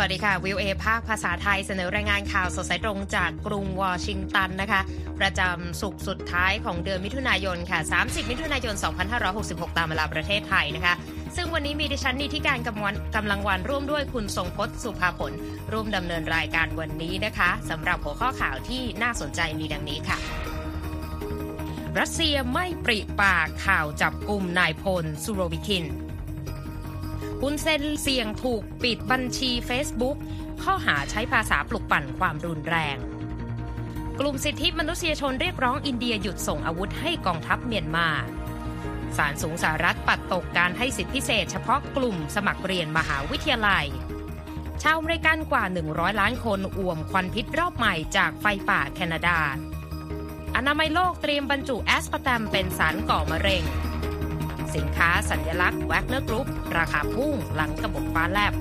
สวัสดีค่ะ วิวเอภาคภาษาไทยเสนอรายงานข่าวสดสายตรงจากกรุงวอชิงตันนะคะ ประจำสุกสุดท้ายของเดือนมิถุนายนค่ะ 30 มิถุนายน 2566 ตามเวลาประเทศไทยนะคะ ซึ่งวันนี้มีดิฉันนีที่การกำวันกำลังวันร่วมด้วยคุณทรงพจน์สุภาผล ร่วมดำเนินรายการวันนี้นะคะสำหรับหัวข้อข่าวที่น่าสนใจมีดังนี้ค่ะรัสเซียไม่ปริปากข่าวจับกลุ่มนายพลซูโรวิคิน ฮุนเซนเสี่ยงถูกปิดบัญชี Facebook ข้อหาใช้ภาษาปลุกปั่นความรุนแรง กลุ่มสิทธิมนุษยชนเรียกร้องอินเดียหยุดส่งอาวุธให้กองทัพเมียนมาศาลสูงสหรัฐปัดตกการให้สิทธิพิเศษ เฉพาะกลุ่มสมัครเรียนมหาวิทยาลัย ชาวอเมริกันกว่า 100 ล้านคนอ่วมควันพิษรอบใหม่จากไฟป่าแคนาดา อนามัยโลกเตรียมบรรจุแอสปาร์แตมเป็นสารก่อมะเร็ง สินค้าสัญลักษณ์แวกเนอร์กรุ๊ปราคาพุ่งหลังกระบบฟ้าแลบ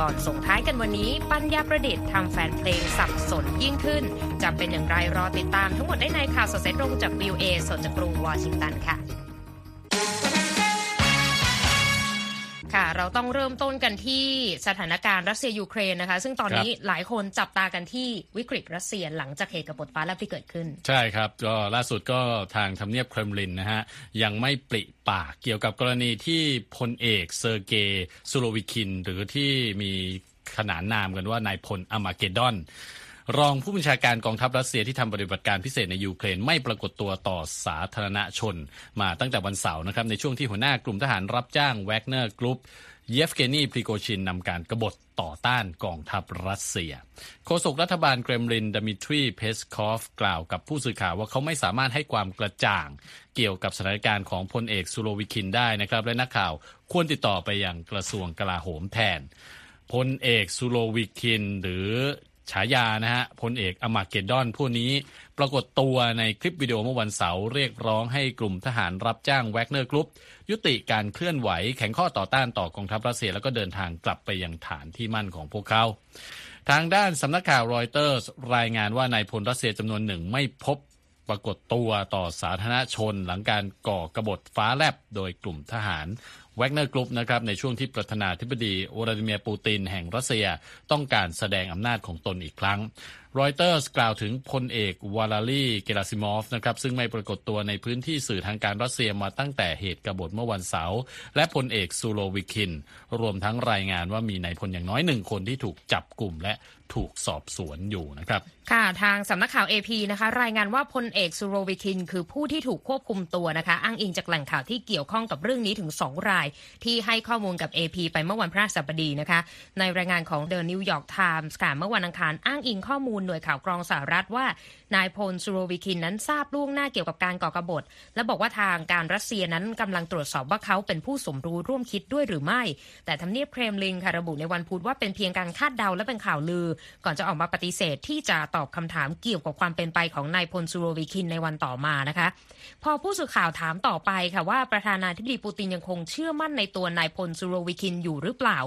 ก่อนส่งท้ายกันวันนี้ ปัญญาประดิษฐ์ทำแฟนเพลงสับสนยิ่งขึ้น จะเป็นอย่างไรรอติดตามทั้งหมดได้ในข่าวสดสายตรงจากวีโอเอสดจากกรุงวอชิงตันค่ะ ค่ะ เราต้องเริ่มต้นกันที่สถานการณ์รัสเซียยูเครนนะคะ ซึ่งตอนนี้หลายคนจับตากันที่วิกฤตรัสเซียหลังจากเหตุกบฏฟ้าแลบที่เกิดขึ้น ใช่ครับก็ล่าสุดก็ทางทำเนียบเครมลินนะฮะ ยังไม่ปริปากเกี่ยวกับกรณีที่พลเอกเซอร์เกย์ซูโรวิคิน หรือที่มีขนานนามกันว่านายพล Armageddon รองผู้บัญชาการกองทัพรัสเซียที่ทำปฏิบัติการพิเศษในยูเครนไม่ปรากฏตัวต่อสาธารณชน มาตั้งแต่วันเสาร์นะครับในช่วงที่หัวหน้ากลุ่มทหารรับจ้างแวกเนอร์กรุ๊ปเยฟเกนีพริโกชินนำการกบฏต่อต้านกองทัพรัสเซีย โฆษกรัฐบาลเครมลินดมิทรีเพสคอฟกล่าวกับผู้สื่อข่าวว่าเขาไม่สามารถให้ความกระจ่าง เกี่ยวกับสถานการณ์ของพลเอกซูโรวิคินได้นะครับ และนักข่าวควรติดต่อไปยังกระทรวงกลาโหมแทนพลเอกซูโรวิคิน หรือ ฉายานะฮะพลเอก Armageddon ผู้นี้ ปรากฏตัวในคลิปวิดีโอเมื่อวันเสาร์เรียกร้องให้กลุ่มทหารรับจ้างแวกเนอร์กรุ๊ปยุติการเคลื่อนไหวแข่งข้อต่อต้านต่อกองทัพรัสเซียแล้วก็เดินทางกลับไปยังฐานที่มั่นของพวกเขาทางด้านสำนักข่าวรอยเตอร์รายงานว่านายพลรัสเซียจำนวนหนึ่งไม่พบปรากฏตัวต่อสาธารณชนหลังการก่อกรบฏฟ้าแลบโดยกลุ่มทหาร แวกเนอร์กรุ๊ปนะครับในช่วงที่ประธานาธิบดีวลาดิเมียร์ปูตินแห่งรัสเซียต้องการแสดงอำนาจของตนอีกครั้งรอยเตอร์สกล่าวถึงพลเอกวาเลรีเกราซิมอฟนะครับซึ่งไม่ปรากฏตัวในพื้นที่สื่อทางการรัสเซียมาตั้งแต่เหตุกบฏเมื่อวันเสาร์และพลเอกซูโรวิคิน รวมทั้งรายงานว่ามีนายพลอย่างน้อยหนึ่งคนที่ถูกจับกลุ่มและถูกสอบสวนอยู่นะครับ ค่ะ ทางสำนักข่าว AP นะคะ รายงานว่าพลเอกซูโรวิคิน คือผู้ที่ถูกควบคุมตัวนะคะ อ้างอิงจากแหล่งข่าวที่เกี่ยวข้องกับเรื่องนี้ถึง 2 ราย ที่ให้ข้อมูลกับ AP ไปเมื่อวันพฤหัสบดีนะคะ ในรายงานของ The New York Times ค่ะเมื่อวันอังคารอ้างอิงข้อมูลหน่วยข่าวกรองสหรัฐว่านายพลซูโรวิคินนั้นทราบล่วงหน้าเกี่ยวกับการก่อกบฏ และบอกว่าทางการรัสเซียนั้นกำลังตรวจสอบว่าเขาเป็นผู้สมรู้ร่วมคิดด้วยหรือไม่ แต่ทำเนียบเครมลินค่ะระบุในวันพุธว่าเป็นเพียงการคาดเดาและเป็นข่าวลือ ก่อนจะออกมาปฏิเสธที่จะตอบคำถามเกี่ยวกับความเป็นไปของนายพลซูโรวิคินในวันต่อมานะคะ พอผู้สื่อข่าวถามต่อไปค่ะว่าประธานาธิบดีปูตินยังคงเชื่อมั่นในตัวนายพลซูโรวิคินอยู่หรือเปล่า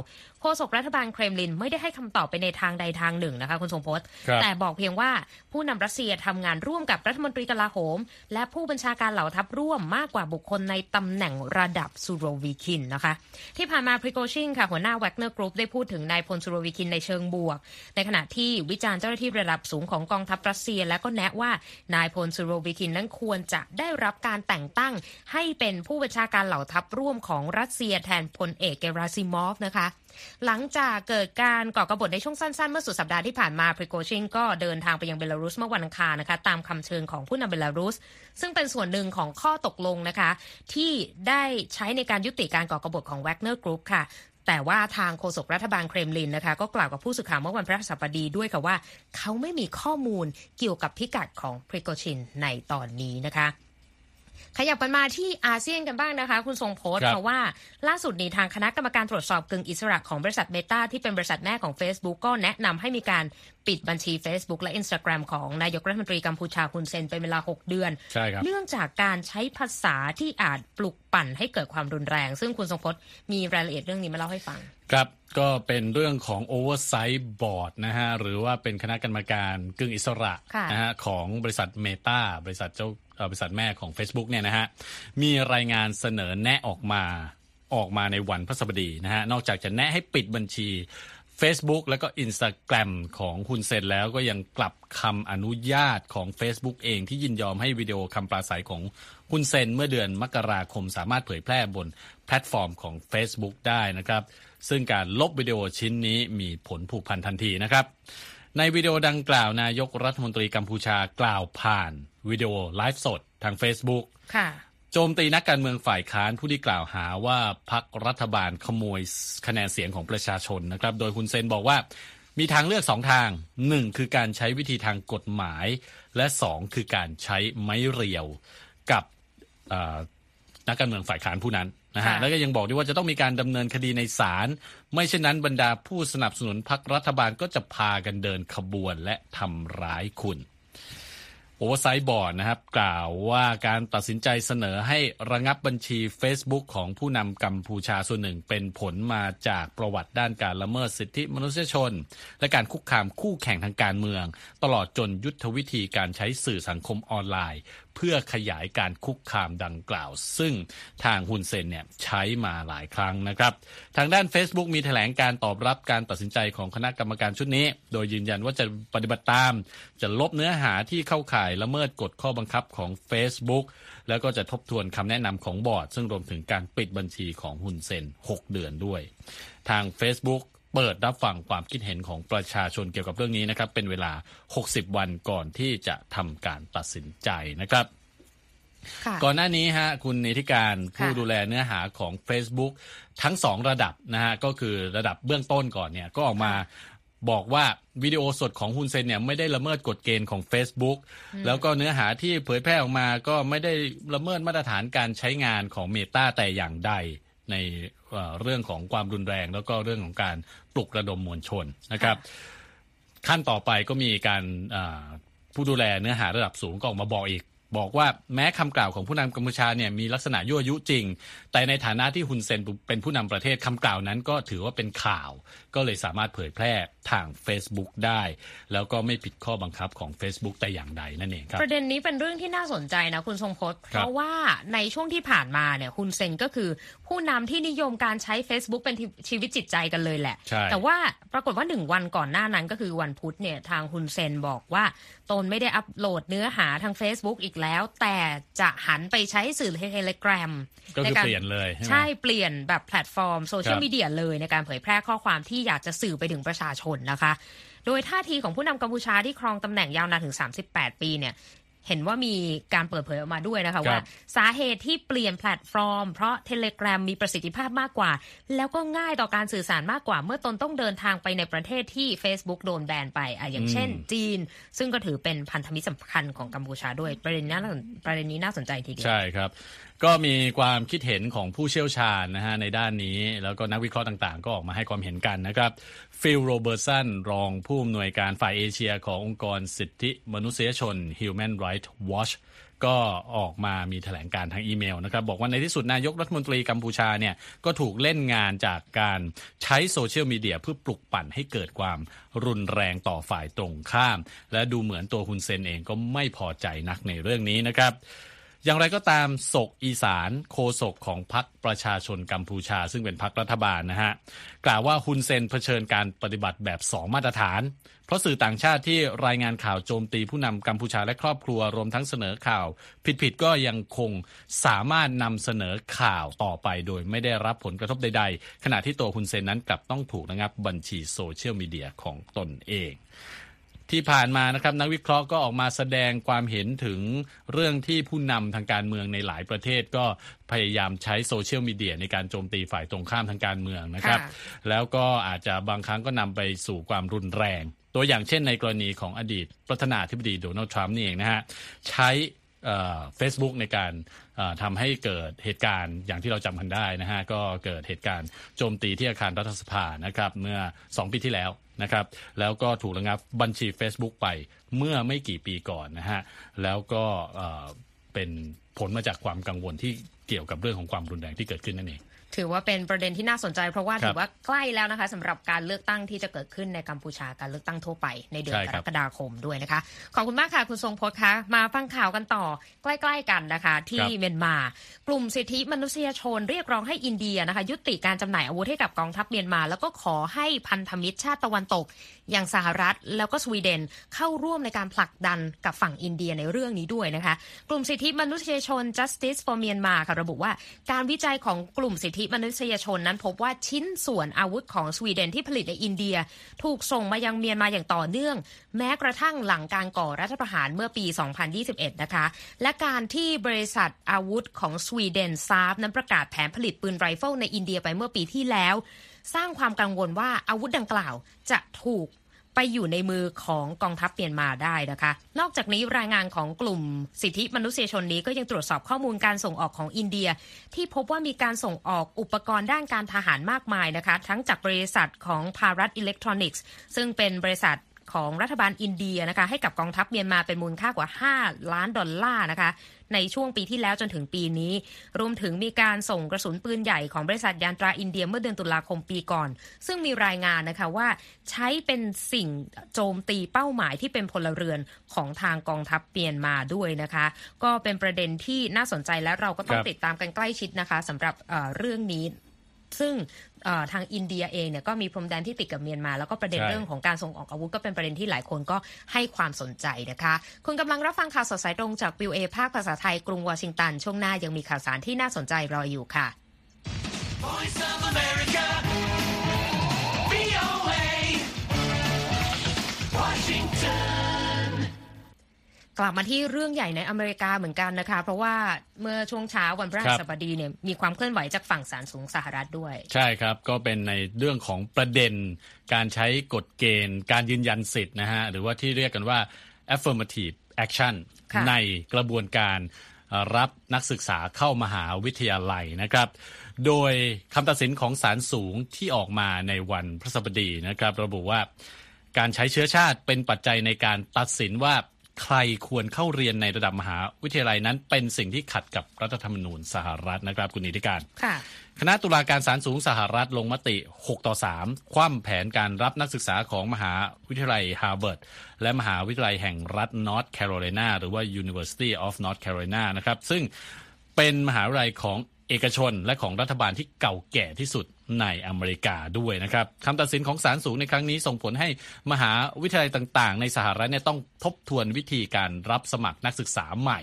โฆษกรัฐบาลเครมลินไม่ได้ให้คำตอบไปในทางใดทางหนึ่งนะคะคุณทรงพจน์แต่บอกเพียงว่าผู้นำรัสเซียทำงานร่วมกับรัฐมนตรีกลาโหม และผู้บัญชาการเหล่าทัพร่วมมากกว่าบุคคลในตำแหน่งระดับซูโรวิคินนะคะ ที่ผ่านมาพริโกชินค่ะหัวหน้าแวกเนอร์กรุ๊ปได้พูดถึงนายพลซูโรวิคินในเชิงบวก ในขณะที่วิจารณ์เจ้าหน้าที่ระดับสูงของกองทัพรัสเซีย และก็แนะว่านายพลซูโรวิคินนั้นควรจะได้รับการแต่งตั้ง ให้เป็นผู้บัญชาการเหล่าทัพร่วมของรัสเซียแทนพลเอกเกราซิมอฟนะคะหลังจากเกิดการก่อกบฏในช่วงสั้นๆ เมื่อสุดสัปดาห์ที่ผ่านมาพริโกชินก็เดินทางไปยังเบลารุสเมื่อวันอังคารนะคะตามคำเชิญของผู้นำเบลารุส ซึ่งเป็นส่วนหนึ่งของข้อตกลงนะคะ ที่ได้ใช้ในการยุติการก่อกบฏของแวกเนอร์กรุ๊ปค่ะแต่ว่าทางโฆษกรัฐบาลเครมลินนะคะ ก็กล่าวกับผู้สื่อข่าวเมื่อวันพฤหัสบดีด้วยค่ะว่า เขาไม่มีข้อมูลเกี่ยวกับพิกัดของพริโกชินในตอนนี้นะคะ ขยับกันมาที่อาเซียนกันบ้างนะคะ คุณทรงพจน์เพราะว่าล่าสุดนี้ทางคณะกรรมการตรวจสอบกึ่งอิสระของบริษัทเมตาที่เป็นบริษัทแม่ของ Facebook ก็แนะนำให้มีการปิดบัญชี Facebook และ Instagram ของนายกรัฐมนตรีกัมพูชาฮุนเซนเป็นเวลา 6 เดือน เนื่องจากการใช้ภาษาที่อาจปลุก ปั่นให้เกิดความรุนแรง ซึ่งคุณทรงพจน์มีรายละเอียดเรื่องนี้มาเล่าให้ฟัง ครับก็เป็นเรื่องของ Oversight Board นะฮะหรือว่าเป็นคณะกรรมการกึ่งอิสระนะฮะของบริษัทเมตาบริษัทเจ้าบริษัทแม่ของ Facebook เนี่ยนะฮะมีรายงานเสนอแนะออกมาออกมาในวันพฤหัสบดีนะฮะนอกจากจะแนะให้ปิดบัญชี Facebook แล้วก็ Instagram ของคุณเซนแล้วก็ยังกลับคำอนุญาตของ Facebook เองที่ยินยอมให้วิดีโอคำปราศัยของคุณเซนเมื่อเดือนมกราคมสามารถเผยแพร่บนแพลตฟอร์มของ Facebook ได้นะครับ ซึ่งการลบวิดีโอชิ้นนี้มีผลผูกพันทันทีนะครับ ในวิดีโอดังกล่าวนายกรัฐมนตรีกัมพูชากล่าวผ่านวิดีโอไลฟ์สดทาง Facebook ค่ะ โจมตีนักการเมืองฝ่ายค้านผู้ที่กล่าวหาว่าพักรัฐบาลขโมยคะแนนเสียงของประชาชนนะครับ โดยคุณเซนบอกว่ามีทางเลือกสองทางหนึ่งคือการใช้วิธีทางกฎหมาย และสองคือการใช้ไม้เรียวกับนักการเมืองฝ่ายค้านผู้นั้นนะฮะแล้วก็ยังบอกด้วยว่าจะต้องมีการดำเนินคดีในศาลไม่เช่นนั้นบรรดาผู้สนับสนุนพรรครัฐบาลก็จะพากันเดินขบวนและทำร้ายคุณ โอเวอร์ไซต์บอร์ดนะครับ กล่าวว่าการตัดสินใจเสนอให้ระงับบัญชี Facebook ของผู้นำกัมพูชาส่วนหนึ่งเป็นผลมาจากประวัติด้านการละเมิดสิทธิมนุษยชน และการคุกคามคู่แข่งทางการเมือง ตลอดจนยุทธวิธีการใช้สื่อสังคมออนไลน์เพื่อขยายการคุกคามดังกล่าว ซึ่งทางฮุนเซนเนี่ยใช้มาหลายครั้งนะครับ ทางด้าน Facebook มีแถลงการตอบรับการตัดสินใจของคณะกรรมการชุดนี้ โดยยืนยันว่าจะปฏิบัติตาม จะลบเนื้อหาที่เข้าข่ายละเมิดกฎข้อบังคับของ Facebook แล้วก็จะทบทวนคำแนะนำของบอร์ด ซึ่งรวมถึงการปิดบัญชีของฮุนเซน 6 เดือนด้วย ทาง Facebook เปิดรับฟังความคิดเห็นของประชาชนเกี่ยวกับเรื่องนี้นะครับ เป็นเวลา 60 วันก่อนที่จะทำการตัดสินใจนะครับก่อนหน้านี้ฮะคุณนิติการผู้ดูแลเนื้อหาของ Facebook ทั้งสองระดับนะฮะก็คือระดับเบื้องต้นก่อนเนี่ยก็ออกมาบอกว่าวิดีโอสดของฮุนเซนเนี่ยไม่ได้ละเมิดกฎเกณฑ์ของ Facebook แล้วก็เนื้อหาที่เผยแพร่ออกมาก็ไม่ได้ละเมิดมาตรฐานการใช้งานของเมตาแต่อย่างใดในเรื่องของความรุนแรง แล้วก็เรื่องของการ ปลุกระดมมวลชนนะครับ ขั้นต่อไปก็มีการผู้ดูแลเนื้อหาระดับสูงก็ออกมาบอกอีก บอกว่าแม้คำกล่าวของผู้นำกัมพูชาเนี่ยมีลักษณะยั่วยุจริง แต่ในฐานะที่ฮุนเซนเป็นผู้นำประเทศคำกล่าวนั้นก็ถือว่าเป็นข่าว ก็เลยสามารถเผยแพร่ทาง Facebook ได้ แล้วก็ไม่ผิดข้อบังคับของ Facebook แต่อย่างใดนั่นเองครับประเด็นนี้เป็นเรื่องที่น่าสนใจนะคุณทรงพจน์เพราะว่าในช่วงที่ผ่านมาเนี่ยฮุนเซนก็คือผู้นำที่นิยมการใช้ Facebook เป็นชีวิตจิตใจกันเลยแหละ แต่ว่าปรากฏว่าหนึ่งวันก่อนหน้านั้นก็คือวันพุธเนี่ยทางฮุนเซนบอกว่า ตนไม่ได้อัปโหลดเนื้อหาทาง Facebook อีกแล้ว แต่จะหันไปใช้สื่อเทเลกรามก็คือเปลี่ยนเลย ใช่เปลี่ยนแบบแพลตฟอร์มโซเชียลมีเดียเลยในการเผยแพร่ข้อความที่อยากจะสื่อไปถึงประชาชนนะคะ โดยท่าทีของผู้นำกัมพูชาที่ครองตำแหน่งยาวนานถึง 38 ปีเนี่ย เห็นว่ามีการเปิดเผยออกมาด้วยนะคะว่า สาเหตุที่เปลี่ยนแพลตฟอร์ม เพราะเทเลกรามมีประสิทธิภาพมากกว่า แล้วก็ง่ายต่อการสื่อสารมากกว่า เมื่อตนต้องเดินทางไปในประเทศที่ Facebook โดนแบนไปอะอย่างเช่น จีน ซึ่งก็ถือเป็นพันธมิตรสำคัญของกัมพูชาด้วยประเด็นนี้ประเด็นนี้น่าสนใจทีเดียวใช่ครับ ก็มีความคิดเห็นของผู้เชี่ยวชาญนะฮะในด้านนี้ แล้วก็นักวิเคราะห์ต่างๆ ก็ออกมาให้ความเห็นกันนะครับฟิลโรเบิร์ตสันรองผู้อำนวยการฝ่ายเอเชียขององค์กรสิทธิมนุษยชน Human Rights Watch ก็ออกมามีแถลงการทางอีเมลนะครับบอกว่าในที่สุดนายกรัฐมนตรีกัมพูชาเนี่ยก็ถูกเล่นงานจากการใช้โซเชียลมีเดียเพื่อปลุกปั่นให้เกิดความรุนแรงต่อฝ่ายตรงข้าม และดูเหมือนตัวฮุนเซนเองก็ไม่พอใจนักในเรื่องนี้นะครับ อย่างไรก็ตามซก เอย์ซานโฆษกของพรรคประชาชนกัมพูชา ซึ่งเป็นพรรครัฐบาลนะฮะ กล่าวว่าฮุนเซนเผชิญการปฏิบัติแบบสองมาตรฐาน เพราะสื่อต่างชาติที่รายงานข่าวโจมตีผู้นำกัมพูชาและครอบครัวรวมทั้งเสนอข่าว ผิดๆก็ยังคงสามารถนำเสนอข่าวต่อไป โดยไม่ได้รับผลกระทบใด ๆ ขณะที่ตัวฮุนเซนนั้นกลับต้องถูกระงับบัญชีโซเชียลมีเดียของตนเอง ที่ผ่านมานะครับนักวิเคราะห์ก็ออกมาแสดงความเห็นถึงเรื่องที่ผู้นำทางการเมืองในหลายประเทศก็พยายามใช้โซเชียลมีเดียในการโจมตีฝ่ายตรงข้ามทางการเมืองนะครับ แล้วก็อาจจะบางครั้งก็นำไปสู่ความรุนแรง ตัวอย่างเช่นในกรณีของอดีตประธานาธิบดีโดนัลด์ทรัมป์นี่เองนะฮะใช้ เฟซบุ๊กในการทำให้เกิดเหตุการณ์อย่างที่เราจำกันได้นะฮะก็เกิดเหตุการณ์โจมตีที่อาคารรัฐสภานะครับเมื่อ 2 ปีที่แล้วนะครับแล้วก็ถูกระงับบัญชี Facebook ไปเมื่อไม่กี่ปีก่อนนะฮะแล้วก็เป็นผลมาจากความกังวลที่เกี่ยวกับเรื่องของความรุนแรงที่เกิดขึ้นนั่นเอง ถือว่าเป็นประเด็นที่น่าสนใจ เพราะว่าครับถือว่าใกล้แล้วนะคะสำหรับการเลือกตั้งที่จะเกิดขึ้นในกัมพูชาการเลือกตั้งทั่วไปในเดือนใช่กครัรบกฎาคมด้วยนะคะ ขอบคุณมากค่ะคุณทรงพจน์คะมาฟังข่าวกันต่อใกล้ ๆกันนะคะ ที่เมียนมา กลุ่มสิทธิมนุษยชนเรียกร้องให้อินเดียนะคะ ยุติการจำหน่ายอาวุธให้กับกองทัพเมียนมา แล้วก็ขอให้พันธมิตรชาติตะวันตก อย่างสหรัฐ แล้วก็สวีเดนเข้าร่วมในการผลักดันกับฝั่งอินเดียในเรื่องนี้ด้วยนะคะ กลุ่มสิทธิมนุษยชน Justice for Myanmar ค่ะระบุว่าการวิจัยของกลุ่มสิทธิมนุษยชนนั้นพบว่าชิ้นส่วนอาวุธของสวีเดนที่ผลิตในอินเดีย ถูกส่งมายังเมียนมาอย่างต่อเนื่อง แม้กระทั่งหลังการก่อรัฐประหารเมื่อปี 2021 นะคะ และการที่บริษัทอาวุธของสวีเดนซาฟนั้นประกาศแผนผลิตปืนไรเฟิลในอินเดียไปเมื่อปีที่แล้ว สร้างความกังวลว่าอาวุธดังกล่าวจะถูก ไปอยู่ในมือของกองทัพเมียนมาได้นะคะ นอกจากนี้รายงานของกลุ่มสิทธิมนุษยชนนี้ก็ยังตรวจสอบข้อมูลการส่งออกของอินเดีย ที่พบว่ามีการส่งออกอุปกรณ์ด้านการทหารมากมายนะคะ ทั้งจากบริษัทของ Bharat Electronics ซึ่งเป็นบริษัทของรัฐบาลอินเดียนะคะให้กับกองทัพเมียนมาเป็นมูลค่ากว่า 5 ล้านดอลลาร์นะคะ ในช่วงปีที่แล้วจนถึงปีนี้ รวมถึงมีการส่งกระสุนปืนใหญ่ของบริษัทยานตราอินเดียเมื่อเดือนตุลาคมปีก่อน ซึ่งมีรายงานนะคะว่าใช้เป็นสิ่งโจมตีเป้าหมายที่เป็นพลเรือนของทางกองทัพเมียนมาด้วยนะคะ ก็เป็นประเด็นที่น่าสนใจและเราก็ต้องครับติดตามกันใกล้ชิดนะคะสำหรับเอ่อเรื่องนี้ ซึ่งเอ่อทางอินเดียเองเนี่ยก็มีพรมแดนที่ติดกับเมียนมา แล้วก็ประเด็นใช่เรื่องของการส่งออกอาวุธก็เป็นประเด็นที่หลายคนก็ให้ความสนใจนะคะ คุณกำลังรับฟังข่าวสดสายตรงจากวิวเอภาคภาษาไทยกรุงวอชิงตัน ช่วงหน้ายังมีข่าวสารที่น่าสนใจรออยู่ค่ะ Voice of America. กลับมาที่เรื่องใหญ่ในอเมริกาเหมือนกันนะคะ เพราะว่าเมื่อช่วงเช้าวันพฤหัสบดีเนี่ยมีความเคลื่อนไหวจากฝั่งศาลสูงสหรัฐด้วย ใช่ครับ ก็เป็นในเรื่องของประเด็น การใช้กฎเกณฑ์ การยืนยันสิทธิ์นะฮะ หรือว่าที่เรียกกันว่า affirmative action ค่ะในกระบวนการเอ่อรับนักศึกษาเข้ามหาวิทยาลัยนะครับ โดยคำตัดสินของศาลสูงที่ออกมาในวันพฤหัสบดีนะครับ ระบุว่าการใช้เชื้อชาติเป็นปัจจัยในการตัดสินว่า ใครควรเข้าเรียนในระดับมหาวิทยาลัยนั้น เป็นสิ่งที่ขัดกับรัฐธรรมนูญสหรัฐนะครับคุณนิติการค่ะคณะตุลาการศาลสูงสหรัฐลงมติ 6 ต่อ 3 คว่ำแผนการรับนักศึกษาของมหาวิทยาลัยฮาร์วาร์ดและมหาวิทยาลัยแห่งรัฐนอร์ทแคโรไลนาหรือว่า University of North Carolina นะครับ ซึ่งเป็นมหาวิทยาลัยของ เอกชนและของรัฐบาลที่เก่าแก่ที่สุดในอเมริกาด้วยนะครับคำตัดสินของศาลสูงในครั้งนี้ส่งผลให้มหาวิทยาลัยต่าง ๆ ในสหรัฐเนี่ยต้องทบทวนวิธีการรับสมัครนักศึกษาใหม่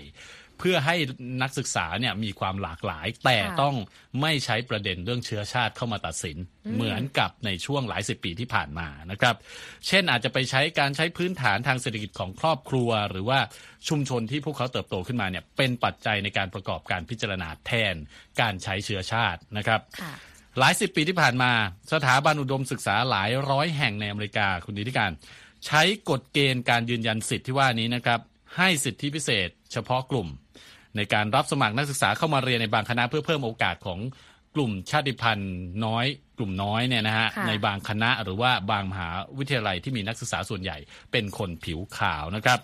เพื่อให้นักศึกษาเนี่ยมีความหลากหลาย แต่ค่ะต้องไม่ใช้ประเด็นเรื่องเชื้อชาติเข้ามาตัดสิน เหมือนกับในช่วงหลายสิบปีที่ผ่านมานะครับ เช่นอาจจะไปใช้การใช้พื้นฐานทางเศรษฐกิจของครอบครัว หรือว่าชุมชนที่พวกเขาเติบโตขึ้นมาเนี่ยเป็นปัจจัยในการประกอบการพิจารณาแทนการใช้เชื้อชาตินะครับค่ะหลายสิบปีที่ผ่านมา สถาบันอุดมศึกษาหลายร้อยแห่งในอเมริกาคุณดีที่การ ใช้กฎเกณฑ์การยืนยันสิทธิ์ที่ว่านี้นะครับ ให้สิทธิพิเศษ เฉพาะกลุ่ม ในการรับสมัครนักศึกษาเข้ามาเรียนในบางคณะเพื่อเพิ่มโอกาสของกลุ่มชาติพันธุ์น้อย กลุ่มน้อยเนี่ยนะฮะค่ะในบางคณะหรือว่าบางมหาวิทยาลัยที่มีนักศึกษาส่วนใหญ่เป็นคนผิวขาวนะครับ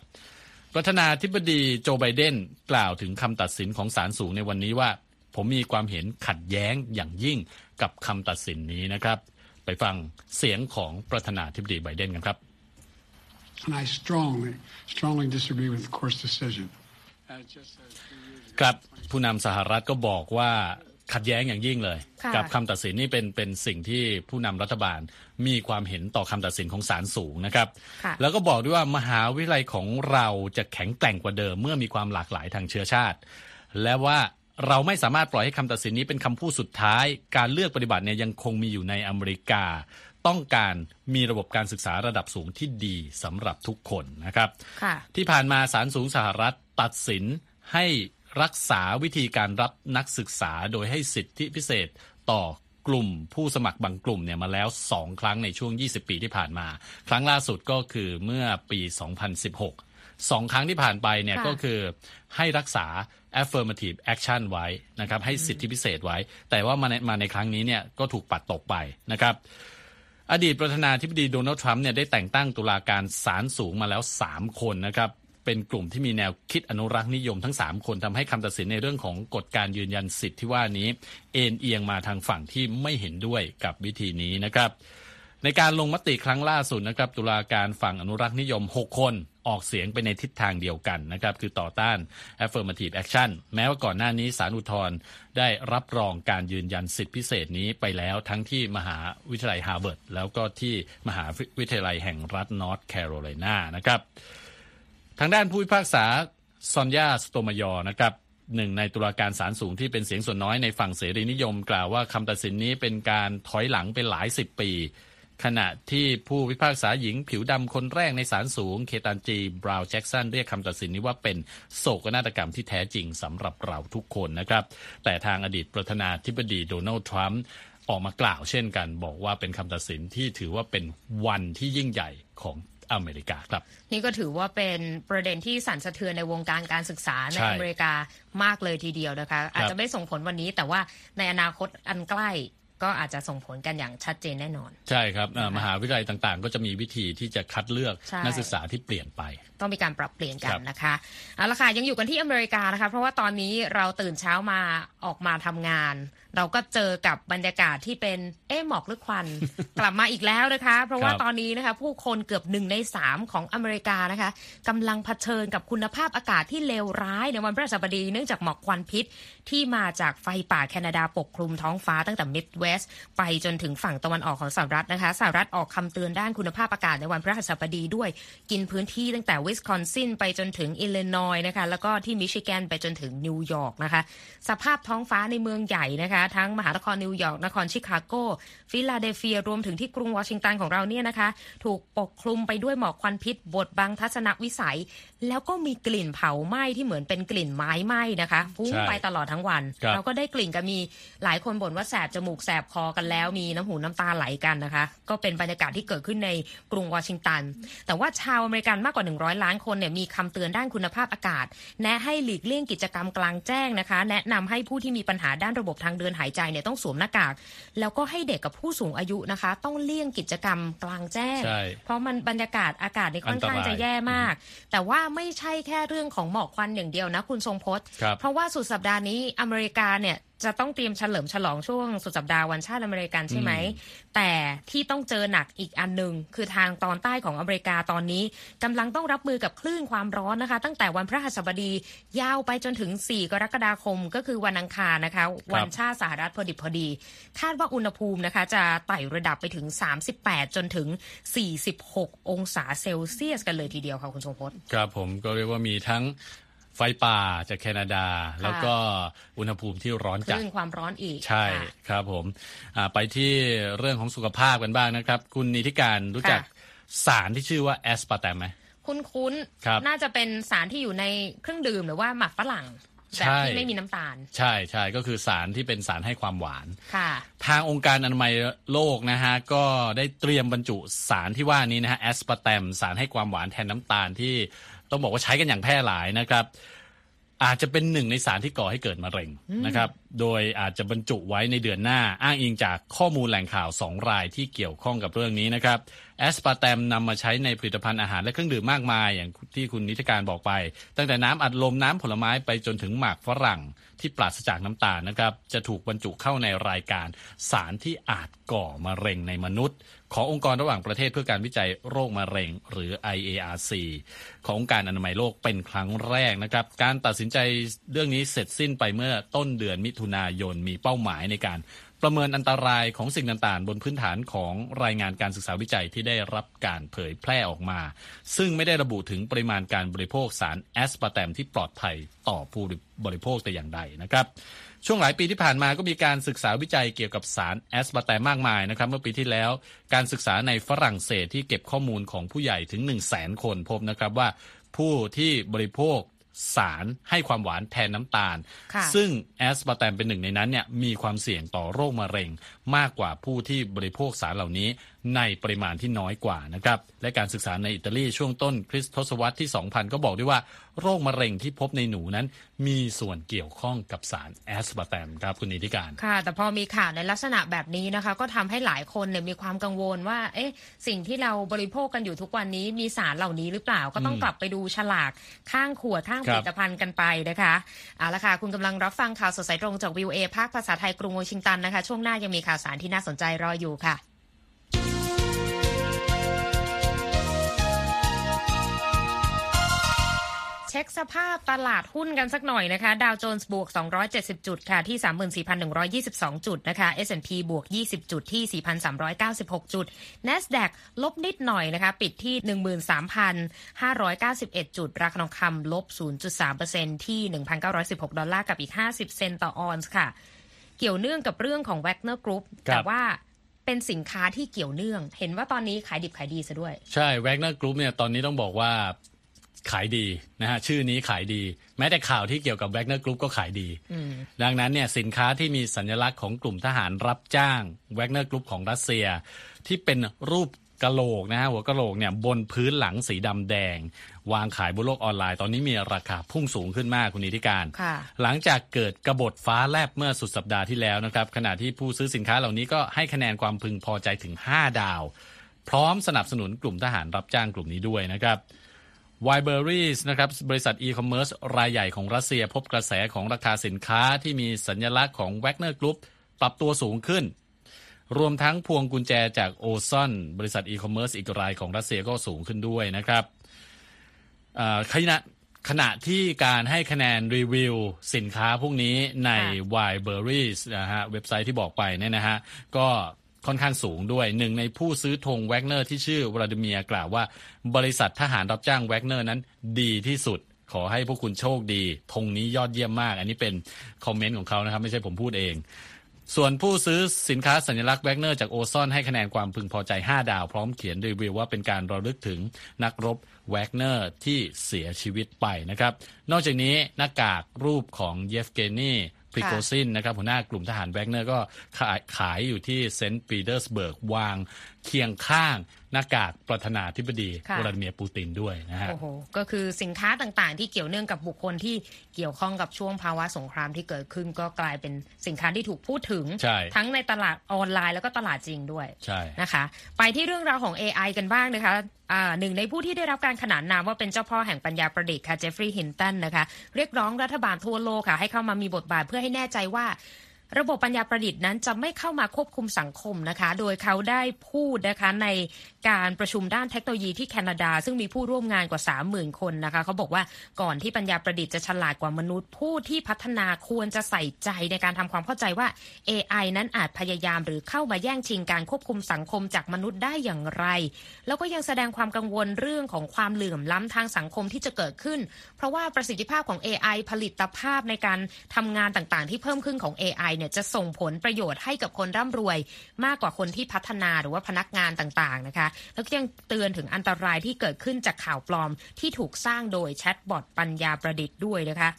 ประธานาธิบดีโจไบเดนกล่าวถึงคำตัดสินของศาลสูงในวันนี้ว่า ผมมีความเห็นขัดแย้งอย่างยิ่งกับคำตัดสินนี้นะครับ ไปฟังเสียงของประธานาธิบดีไบเดนกันครับ And I strongly, strongly disagree with the court's decision. ครับผู้นำสหรัฐก็บอกว่าขัดแย้งอย่างยิ่งเลยค่ะกับคำตัดสินนี่เป็นเป็นสิ่งที่ผู้นำรัฐบาลมีความเห็นต่อคำตัดสินของศาลสูงนะครับค่ะแล้วก็บอกด้วยว่ามหาวิทยาลัยของเราจะแข็งแกร่งกว่าเดิมเมื่อมีความหลากหลายทางเชื้อชาติ และว่าเราไม่สามารถปล่อยให้คำตัดสินนี้เป็นคำพูดสุดท้าย การเลือกปฏิบัติเนี่ยยังคงมีอยู่ในอเมริกา ต้องการมีระบบการศึกษาระดับสูงที่ดีสำหรับทุกคนนะครับค่ะที่ผ่านมาศาลสูงสหรัฐตัดสินให้ รักษาวิธีการรับนักศึกษาโดยให้สิทธิพิเศษต่อกลุ่มผู้สมัครบางกลุ่มเนี่ยมาแล้ว 2 ครั้งในช่วง 20 ปีที่ผ่านมา ครั้งล่าสุดก็คือเมื่อปี 2016 สองครั้งที่ผ่านไปเนี่ยค่ะก็คือให้รักษา affirmative action ไว้นะครับให้สิทธิพิเศษไว้ แต่ว่ามาในมาในครั้งนี้เนี่ยก็ถูกปัดตกไปนะครับอดีตประธานาธิบดีโดนัลด์ทรัมป์เนี่ยได้แต่งตั้งตุลาการศาลสูงมาแล้ว 3 คนนะครับ เป็นกลุ่มที่มีแนวคิดอนุรักษ์นิยมทั้ง 3 คนทำให้คำตัดสินในเรื่องของกฎการยืนยันสิทธิ์ที่ว่านี้ เอ็นเอียงมาทางฝั่งที่ไม่เห็นด้วยกับวิธีนี้นะครับ ในการลงมติครั้งล่าสุดนะครับ ตุลาการฝั่งอนุรักษ์นิยม 6 คนออกเสียงไปในทิศทางเดียวกันนะครับ คือต่อต้าน affirmative action แม้ว่าก่อนหน้านี้ศาลอุทธรณ์ได้รับรองการยืนยันสิทธิพิเศษนี้ไปแล้วทั้งที่มหาวิทยาลัยฮาร์วาร์ดแล้วก็ที่มหาวิทยาลัยแห่งรัฐนอร์ทแคโรไลนานะครับ ทางด้านผู้พิพากษาซอนยา โซโตมายอร์นะครับหนึ่งในตุลาการศาลสูงที่เป็นเสียงส่วนน้อยในฝั่งเสรีนิยม กล่าวว่าคำตัดสินนี้เป็นการถอยหลังเป็นหลายสิบปี ขณะที่ผู้พิพากษาหญิงผิวดำคนแรกในศาลสูง เคตันจี บราวน์แจ็กสันเรียกคำตัดสินนี้ว่าเป็นโศกนาฏกรรมที่แท้จริงสำหรับเราทุกคนนะครับ แต่ทางอดีตประธานาธิบดีโดนัลด์ทรัมป์ออกมากล่าวเช่นกัน บอกว่าเป็นคำตัดสินที่ถือว่าเป็นวันที่ยิ่งใหญ่ของ อเมริกาครับ นี่ก็ถือว่าเป็นประเด็นที่สั่นสะเทือนในวงการการศึกษาในใช่อเมริกามากเลยทีเดียวนะคะ อาจจะไม่ส่งผลวันนี้ แต่ว่าในอนาคตอันใกล้ก็อาจจะส่งผลกันอย่างชัดเจนแน่นอน ใช่ครับอ่ามหาวิทยาลัยต่างๆ ก็จะมีวิธีที่จะคัดเลือกใช่นักศึกษาที่เปลี่ยนไปต้องมีการปรับเปลี่ยนกัคนรับนะคะเอาละค่ะยังอยู่กันที่อเมริกานะคะ เพราะว่าตอนนี้เราตื่นเช้ามาออกมาทำงาน เราก็เจอกับบรรยากาศที่เป็นเอ๊ะหมอกหรือควัน กลับมาอีกแล้วนะคะ เพราะว่าครับตอนนี้นะคะ ผู้คนเกือบหนึ่งในสามของอเมริกานะคะกำลังเผชิญกับคุณภาพอากาศที่เลวร้ายในวันพฤหัสบดีเนื่องจากหมอกควันพิษที่มาจากไฟป่าแคนาดาปกคลุมท้องฟ้าตั้งแต่มิดเวสต์ไปจนถึงฝั่งตะวันออกของสหรัฐนะคะสหรัฐออกคำเตือนด้านคุณภาพอากาศในวันพฤหัสบดีด้วย กินพื้นที่ตั้งแต่วิสคอนซินไปจนถึงอิลลินอยส์นะคะแล้วก็ที่มิชิแกนไปจนถึงนิวยอร์กนะคะ สภาพท้องฟ้าในเมืองใหญ่นะคะ ทั้งมหานครนิวยอร์กนครชิคาโกฟิลาเดลเฟียรวมถึงที่กรุงวอชิงตันของเราเนี่ยนะคะ ถูกปกคลุมไปด้วยหมอกควันพิษบดบังทัศนวิสัย แล้วก็มีกลิ่นเผาไหม้ที่เหมือนเป็นกลิ่นไม้ไหม้นะคะฟุ้งใช่ไปตลอดทั้งวันครับเราก็ได้กลิ่นกันมีหลายคนบ่นว่าแสบจมูกแสบคอกันแล้วมีน้ำหูน้ำตาไหลกันนะคะ ก็เป็นบรรยากาศที่เกิดขึ้นในกรุงวอชิงตัน แต่ว่าชาวอเมริกันมากกว่า100 ล้านคนเนี่ยมีคำเตือนด้านคุณภาพอากาศ แนะให้หลีกเลี่ยงกิจกรรมกลางแจ้งนะคะ แนะนำให้ผู้ที่มีปัญหาด้านระบบทางเดินหายใจเนี่ยต้องสวมหน้ากาก แล้วก็ให้เด็กกับผู้สูงอายุนะคะ ต้องเลี่ยงกิจกรรมกลางแจ้งใช่เพราะมันบรรยากาศอากาศนี่ค่อนข้างอันตรายจะแย่มาก แต่ว่าไม่ใช่แค่เรื่องของหมอกควันอย่างเดียวนะคุณทรงพจน์ครับเพราะว่าสุดสัปดาห์นี้อเมริกาเนี่ยจะต้องเตรียมเฉลิมฉลองช่วงสุดสัปดาห์วันชาติอเมริกันใช่ไหม แต่ที่ต้องเจอหนักอีกอันหนึ่งคือทางตอนใต้ของอเมริกาตอนนี้กำลังต้องรับมือกับคลื่นความร้อนนะคะ ตั้งแต่วันพระหัสบดียาวไปจนถึง 4 กรกฎาคมก็คือวันอังคารนะคะ วันชาติสหรัฐพอดิบพอดี คาดว่าอุณหภูมินะคะ จะไต่ระดับไปถึง 38 จนถึง 46 องศาเซลเซียสกันเลยทีเดียวค่ะคุณทรงพจน์ครับผมก็เรียกว่ามีทั้ง ไฟป่าจากแคนาดา แล้วก็อุณหภูมิที่ร้อนคจัดลื่นความร้อนอีก ใช่ค่ะครับผมอ่าไปที่เรื่องของสุขภาพกันบ้างนะครับ คุณนิติการรู้จักค่ะสารที่ชื่อว่าแอสปาร์ตมไหมคุ้นครับๆน่าจะเป็นสารที่อยู่ในเครื่องดื่มหรือว่าหมักฝรั่งใช่แบบที่ไม่มีน้ำตาล ใช่ใช่ก็คือสารที่เป็นสารให้ความหวานค่ะ ทางองค์การอนามัยโลกนะฮะ ก็ได้เตรียมบรรจุสารที่ว่านี้นะฮะแอสปาร์ตมสารให้ความหวานแทนน้ำตาลที่ ต้องบอกว่าใช้กันอย่างแพร่หลายนะครับ อาจจะเป็นหนึ่งในสารที่ก่อให้เกิดมะเร็งนะครับ โดยอาจจะบรรจุไว้ในเดือนหน้าอ้างอิงจากข้อมูลแหล่งข่าว2รายที่เกี่ยวข้องกับเรื่องนี้นะครับแอสปาร์ตมนำมาใช้ในผลิตภัณฑ์อาหารและเครื่องดื่มมากมาย อย่างที่คุณนิติการบอกไป ตั้งแต่น้ำอัดลมน้ำผลไม้ไปจนถึงหมากฝรั่งที่ปราศจากน้ำตาลนะครับ จะถูกบรรจุเข้าในรายการสารที่อาจก่อมะเร็งในมนุษย์ ขององค์กรระหว่างประเทศเพื่อการวิจัยโรคมะเร็งหรือ IARC ขององค์การอนามัยโลกเป็นครั้งแรกนะครับ การตัดสินใจเรื่องนี้เสร็จสิ้นไปเมื่อต้นเดือนมิถุนายนมีเป้าหมายในการประเมินอันตรายของสิ่งต่างๆ บนพื้นฐานของรายงานการศึกษาวิจัยที่ได้รับการเผยแพร่ออกมา ซึ่งไม่ได้ระบุถึงปริมาณการบริโภคสารแอสปาร์ตมที่ปลอดภัยต่อผู้บริโภคแต่อย่างใดนะครับช่วงหลายปีที่ผ่านมาก็มีการศึกษาวิจัยเกี่ยวกับสารแอสปาร์ตมมากมายนะครับเมื่อปีที่แล้วการศึกษาในฝรั่งเศสที่เก็บข้อมูลของผู้ใหญ่ถึง 1 0 0 0 0แสนคนพบนะครับว่าผู้ที่บริโภค สารให้ความหวานแทนน้ำตาลค่ะซึ่งแอสปาร์ตมเป็นหนึ่งในนั้นเนี่ยมีความเสี่ยงต่อโรคมะเร็งมากกว่าผู้ที่บริโภคสารเหล่านี้ ในปริมาณที่น้อยกว่านะครับ และการศึกษาในอิตาลีช่วงต้นคริสต์ศตวรรษที่ 2000 ก็บอกด้วยว่าโรคมะเร็งที่พบในหนูนั้น มีส่วนเกี่ยวข้องกับสารแอสปาร์แตมครับคุณนิติการ ค่ะ แต่พอมีข่าวในลักษณะแบบนี้นะคะ ก็ทำให้หลายคนเนี่ยมีความกังวลว่า เอ๊ะ สิ่งที่เราบริโภคกันอยู่ทุกวันนี้มีสารเหล่านี้หรือเปล่า ก็ต้องกลับไปดูฉลากข้างขวดข้างผลิตภัณฑ์กันไปนะคะเอาละค่ะ คุณกำลังรับฟังข่าวสดสายตรงจากวีโอเอภาคภาษาไทยกรุงวอชิงตันนะคะ ช่วงหน้ายังมีข่าวสารที่น่าสนใจรออยู่ค่ะ เช็กสภาพตลาดหุ้นกันสักหน่อยนะคะ ดาวโจนส์บวก 270 จุดค่ะที่ 34,122 จุดนะคะ S&P บวก 20 จุดที่ 4,396 จุด NASDAQ ลบนิดหน่อยนะคะ ปิดที่ 13,591 จุด ราคาทองคำลบ 0.3%ที่ 1,916 ดอลลาร์กับอีก 50 เซนต์ต่อออนซ์ค่ะ เกี่ยวเนื่องกับเรื่องของ Wagner Group ครับแต่ว่าเป็นสินค้าที่เกี่ยวเนื่อง เห็นว่าตอนนี้ขายดิบขายดีซะด้วย ใช่ Wagner Group เนี่ยตอนนี้ต้องบอกว่า ขายดีนะฮะชื่อนี้ขายดี แม้แต่ข่าวที่เกี่ยวกับ Wagner Group ก็ขายดีดังนั้นเนี่ยสินค้าที่มีสัญลักษณ์ของกลุ่มทหารรับจ้าง Wagner Group ของรัสเซีย ที่เป็นรูปกะโหลกนะฮะหัวกะโหลกเนี่ยบนพื้นหลังสีดำแดง วางขายบนโลกออนไลน์ ตอนนี้มีราคาพุ่งสูงขึ้นมากคุณนิติการค่ะหลังจากเกิดกบฏฟ้าแลบเมื่อสุดสัปดาห์ที่แล้วนะครับขณะที่ผู้ซื้อสินค้าเหล่านี้ก็ให้คะแนนความพึงพอใจถึง 5 ดาว พร้อมสนับสนุนกลุ่มทหารรับจ้างกลุ่มนี้ด้วยนะครับ w i b e r i e s นะครับบริษัทอีคอมเมิร์ซรายใหญ่ของรัสเซียพบกระแสของราคาสินค้าที่มีสัญลักษณ์ของ Wagner Group ปรับตัวสูงขึ้น รวมทั้งพวงกุญแจจาก Ozon บริษัทอีคอมเมิร์ซอีกรายของรัสเซียก็สูงขึ้นด้วยนะครับอ่าขณะขณะที่การให้คะแนนรีวิวสินค้าพวกนี้ในค่ะ w i b e r i e s นะฮะเว็บไซต์ที่บอกไปเนี่ยนะฮะก็ ค่อนข้างสูงด้วยหนึ่งในผู้ซื้อธงแวกเนอร์ที่ชื่อวลาดิเมียร์กล่าวว่า บริษัททหารรับจ้างแวกเนอร์นั้นดีที่สุดขอให้พวกคุณโชคดีธงนี้ยอดเยี่ยมมาก อันนี้เป็นคอมเมนต์ของเขานะครับ ไม่ใช่ผมพูดเอง ส่วนผู้ซื้อสินค้าสัญลักษณ์แวกเนอร์จาก Ozon ให้คะแนนความพึงพอใจ 5 ดาว พร้อมเขียนรีวิวว่าเป็นการระลึกถึงนักรบแวกเนอร์ที่เสียชีวิตไปนะครับ นอกจากนี้หน้ากากรูปของเยฟเกนี พริโกซินนะครับหัวหน้ากลุ่มทหารแวกเนอร์ก็ขายขายอยู่ที่เซนต์ปีเตอร์สเบิร์กวาง เคียงข้างหน้ากากประธานาธิบดีค่ะวลาดิเมียร์ปูตินด้วยนะฮะโอ้โหก็คือสินค้าต่างๆ ที่เกี่ยวเนื่องกับบุคคลที่เกี่ยวข้องกับช่วงภาวะสงครามที่เกิดขึ้นก็กลายเป็นสินค้าที่ถูกพูดถึงใช่ทั้งในตลาดออนไลน์แล้วก็ตลาดจริงด้วยใช่นะคะ ไปที่เรื่องราวของ AI กันบ้างนะคะอ่าหนึ่งในผู้ที่ได้รับการขนานนามว่าเป็นเจ้าพ่อแห่งปัญญาประดิษฐ์ค่ะเจฟฟรีย์ฮินตันนะคะเรียกร้องรัฐบาลทั่วโลกค่ะให้เข้ามามีบทบาทเพื่อให้แน่ใจว่า ระบบปัญญาประดิษฐ์นั้นจะไม่เข้ามาควบคุมสังคมนะคะ โดยเขาได้พูดนะคะในการประชุมด้านเทคโนโลยีที่แคนาดา ซึ่งมีผู้ร่วมงานกว่า 30,000 คนนะคะ เขาบอกว่าก่อนที่ปัญญาประดิษฐ์จะฉลาดกว่ามนุษย์ ผู้ที่พัฒนาควรจะใส่ใจในการทำความเข้าใจว่า AI นั้นอาจพยายามหรือเข้ามาแย่งชิงการควบคุมสังคมจากมนุษย์ได้อย่างไร แล้วก็ยังแสดงความกังวลเรื่องของความเหลื่อมล้ำทางสังคมที่จะเกิดขึ้น เพราะว่าประสิทธิภาพของ AI ผลิตภาพในการทำงานต่างๆ ที่เพิ่มขึ้นของ AI เนี่ยจะส่งผลประโยชน์ให้กับคนร่ำรวย มากกว่าคนที่พัฒนาหรือว่าพนักงานต่างๆนะคะ แล้วก็ยังเตือนถึงอันตรายที่เกิดขึ้นจากข่าวปลอมที่ถูกสร้างโดยแชทบอทปัญญาประดิษฐ์ด้วยนะคะ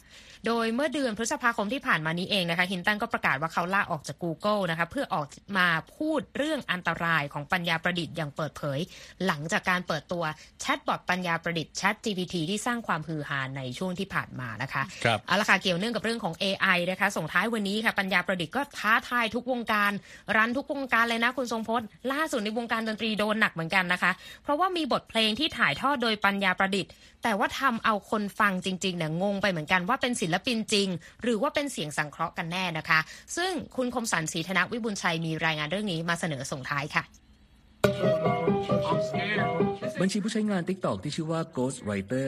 โดยเมื่อเดือนพฤษภาคมที่ผ่านมานี้เองนะคะฮินตันก็ประกาศว่าเขาลาออกจาก Google นะคะเพื่อออกมาพูดเรื่องอันตรายของปัญญาประดิษฐ์อย่างเปิดเผย หลังจากการเปิดตัวแชทบอทปัญญาประดิษฐ์ Chat GPT ที่สร้างความฮือฮาในช่วงที่ผ่านมานะคะครับเอาละค่ะเกี่ยวเนื่องกับเรื่องของ AI นะคะส่งท้ายวันนี้ค่ะปัญญาประดิษฐ์ก็ท้าทายทุกวงการ รันทุกวงการเลยนะคุณทรงพจน์ล่าสุดในวงการดนตรีโดนหนักเหมือนกันนะคะ เพราะว่ามีบทเพลงที่ถ่ายทอดโดยปัญญาประดิษฐ์ แต่ว่าทำเอาคนฟังจริงๆเนี่ยงงไปเหมือนกันว่าเป็นศิลปินจริง หรือว่าเป็นเสียงสังเคราะห์กันแน่นะคะ ซึ่งคุณคมสันศรีธนวิบุญชัยมีรายงานเรื่องนี้มาเสนอส่งท้ายค่ะบัญชีผู้ใช้งาน TikTok ที่ชื่อว่า Ghostwriter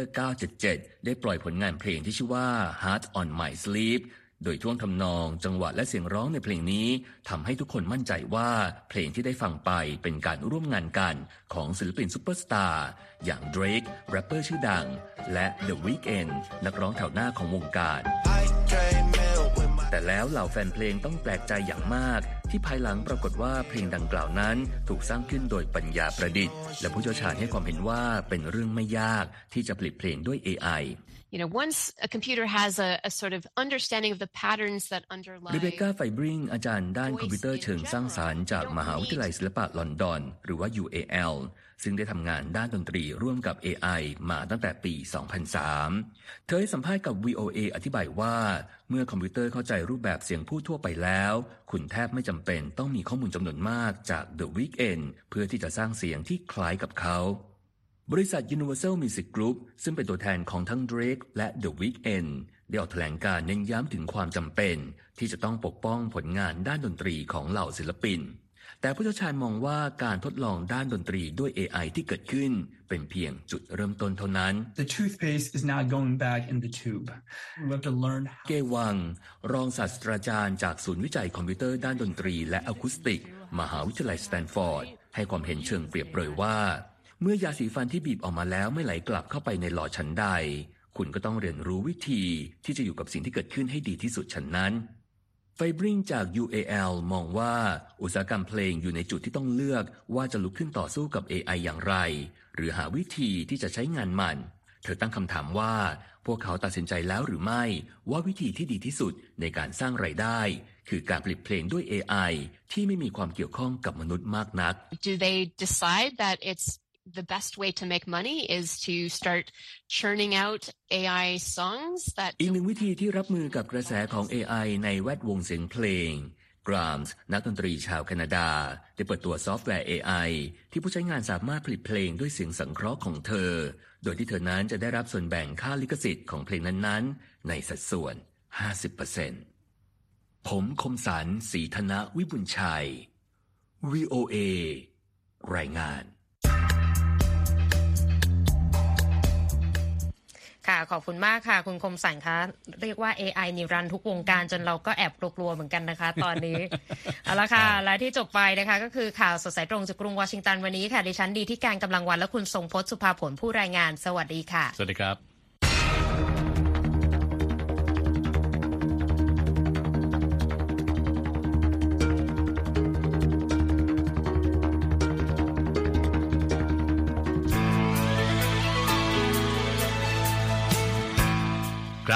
977 ได้ปล่อยผลงานเพลงที่ชื่อว่า Heart on My Sleeve โดยท่วงทำนองจังหวะและเสียงร้องในเพลงนี้ทำให้ทุกคนมั่นใจว่าเพลงที่ได้ฟังไปเป็นการร่วมงานกันของศิลปินซูเปอร์สตาร์อย่าง Drake แรปเปอร์ชื่อดัง และ The Weeknd นักร้องแถวหน้าของวงการ แต่แล้วเหล่าแฟนเพลงต้องแปลกใจอย่างมาก ที่ภายหลังปรากฏว่าเพลงดังกล่าวนั้นถูกสร้างขึ้นโดยปัญญาประดิษฐ์ และผู้เชี่ยวชาญให้ความเห็นว่าเป็นเรื่องไม่ยากที่จะผลิตเพลงด้วย AI You know, once a computer has a, a sort of understanding of the patterns that underlie รีเบคก้าไฟบริงอาจารย์ด้านคอมพิวเตอร์เชิงสร้างสรรค์จากมหาวิทยาลัยศิลปะลอนดอน หรือว่า UAL ซึ่งได้ทำงานด้านดนตรีร่วมกับ AI มาตั้งแต่ปี 2003 เธอให้สัมภาษณ์กับ VOA อธิบายว่า เมื่อคอมพิวเตอร์เข้าใจรูปแบบเสียงพูดทั่วไปแล้ว คุณแทบไม่จำเป็นต้องมีข้อมูลจำนวนมากจาก The Weeknd เพื่อที่จะสร้างเสียงที่คล้ายกับเขาบริษัท Universal Music Group ซึ่งเป็นตัวแทนของทั้ง Drake และ The Weeknd ได้ออกแถลงการเน้นย้ำถึงความจำเป็น ที่จะต้องปกป้องผลงานด้านดนตรีของเหล่าศิลปิน แต่ผู้เชี่ยวชาญมองว่าการทดลองด้านดนตรีด้วย AI ที่เกิดขึ้นเป็นเพียงจุดเริ่มต้นเท่านั้น The toothpaste is now going back in the tube. We have to learn how. เก หวัง รองศาสตราจารย์จากศูนย์วิจัยคอมพิวเตอร์ด้านดนตรีและอะคูสติก มหาวิทยาลัยสแตนฟอร์ด ให้ความเห็นเชิงเปรียบเปรยว่า เมื่อยาสีฟันที่บีบออกมาแล้วไม่ไหลกลับเข้าไปในหลอดฉันใด คุณก็ต้องเรียนรู้วิธีที่จะอยู่กับสิ่งที่เกิดขึ้นให้ดีที่สุดฉันนั้น ไฟบริงจาก UAL มองว่าอุตสาหกรรมเพลงอยู่ในจุดที่ต้องเลือกว่าจะลุกขึ้นต่อสู้กับ AI อย่างไร หรือหาวิธีที่จะใช้งานมัน เธอตั้งคำถามว่า พวกเขาตัดสินใจแล้วหรือไม่ ว่าวิธีที่ดีที่สุดในการสร้างรายได้ คือการผลิตเพลงด้วย AI ที่ไม่มีความเกี่ยวข้องกับมนุษย์มากนัก do they decide that it's the best way to make money is to start churning out AI songs that อีกหนึ่งวิธีที่รับมือกับกระแสของ AI ในแวดวงเสียงเพลง Grimes นักดนตรีชาวแคนาดา ได้เปิดตัวซอฟต์แวร์ AI ที่ผู้ใช้งานสามารถผลิตเพลงด้วยเสียงสังเคราะห์ของเธอ โดยที่เธอนั้นจะได้รับส่วนแบ่งค่าลิขสิทธิ์ของเพลงนั้นๆ ในสัดส่วน 50%ผมคมสันสีธนะวิบุญชัย VOA รายงาน ค่ะ ขอบคุณมากค่ะ คุณคมสันคะ เรียกว่า AI นี่รันทุกวงการจนเราก็แอบกลัวๆเหมือนกันนะคะ ตอนนี้ เอาละค่ะ และที่จบไปนะคะ ก็คือข่าวสดใสตรงจากกรุงวอชิงตันวันนี้ค่ะ ดิฉันดีที่การกำลังวันและคุณทรงพจน์สุภาผลผู้รายงาน สวัสดีค่ะ สวัสดีครับ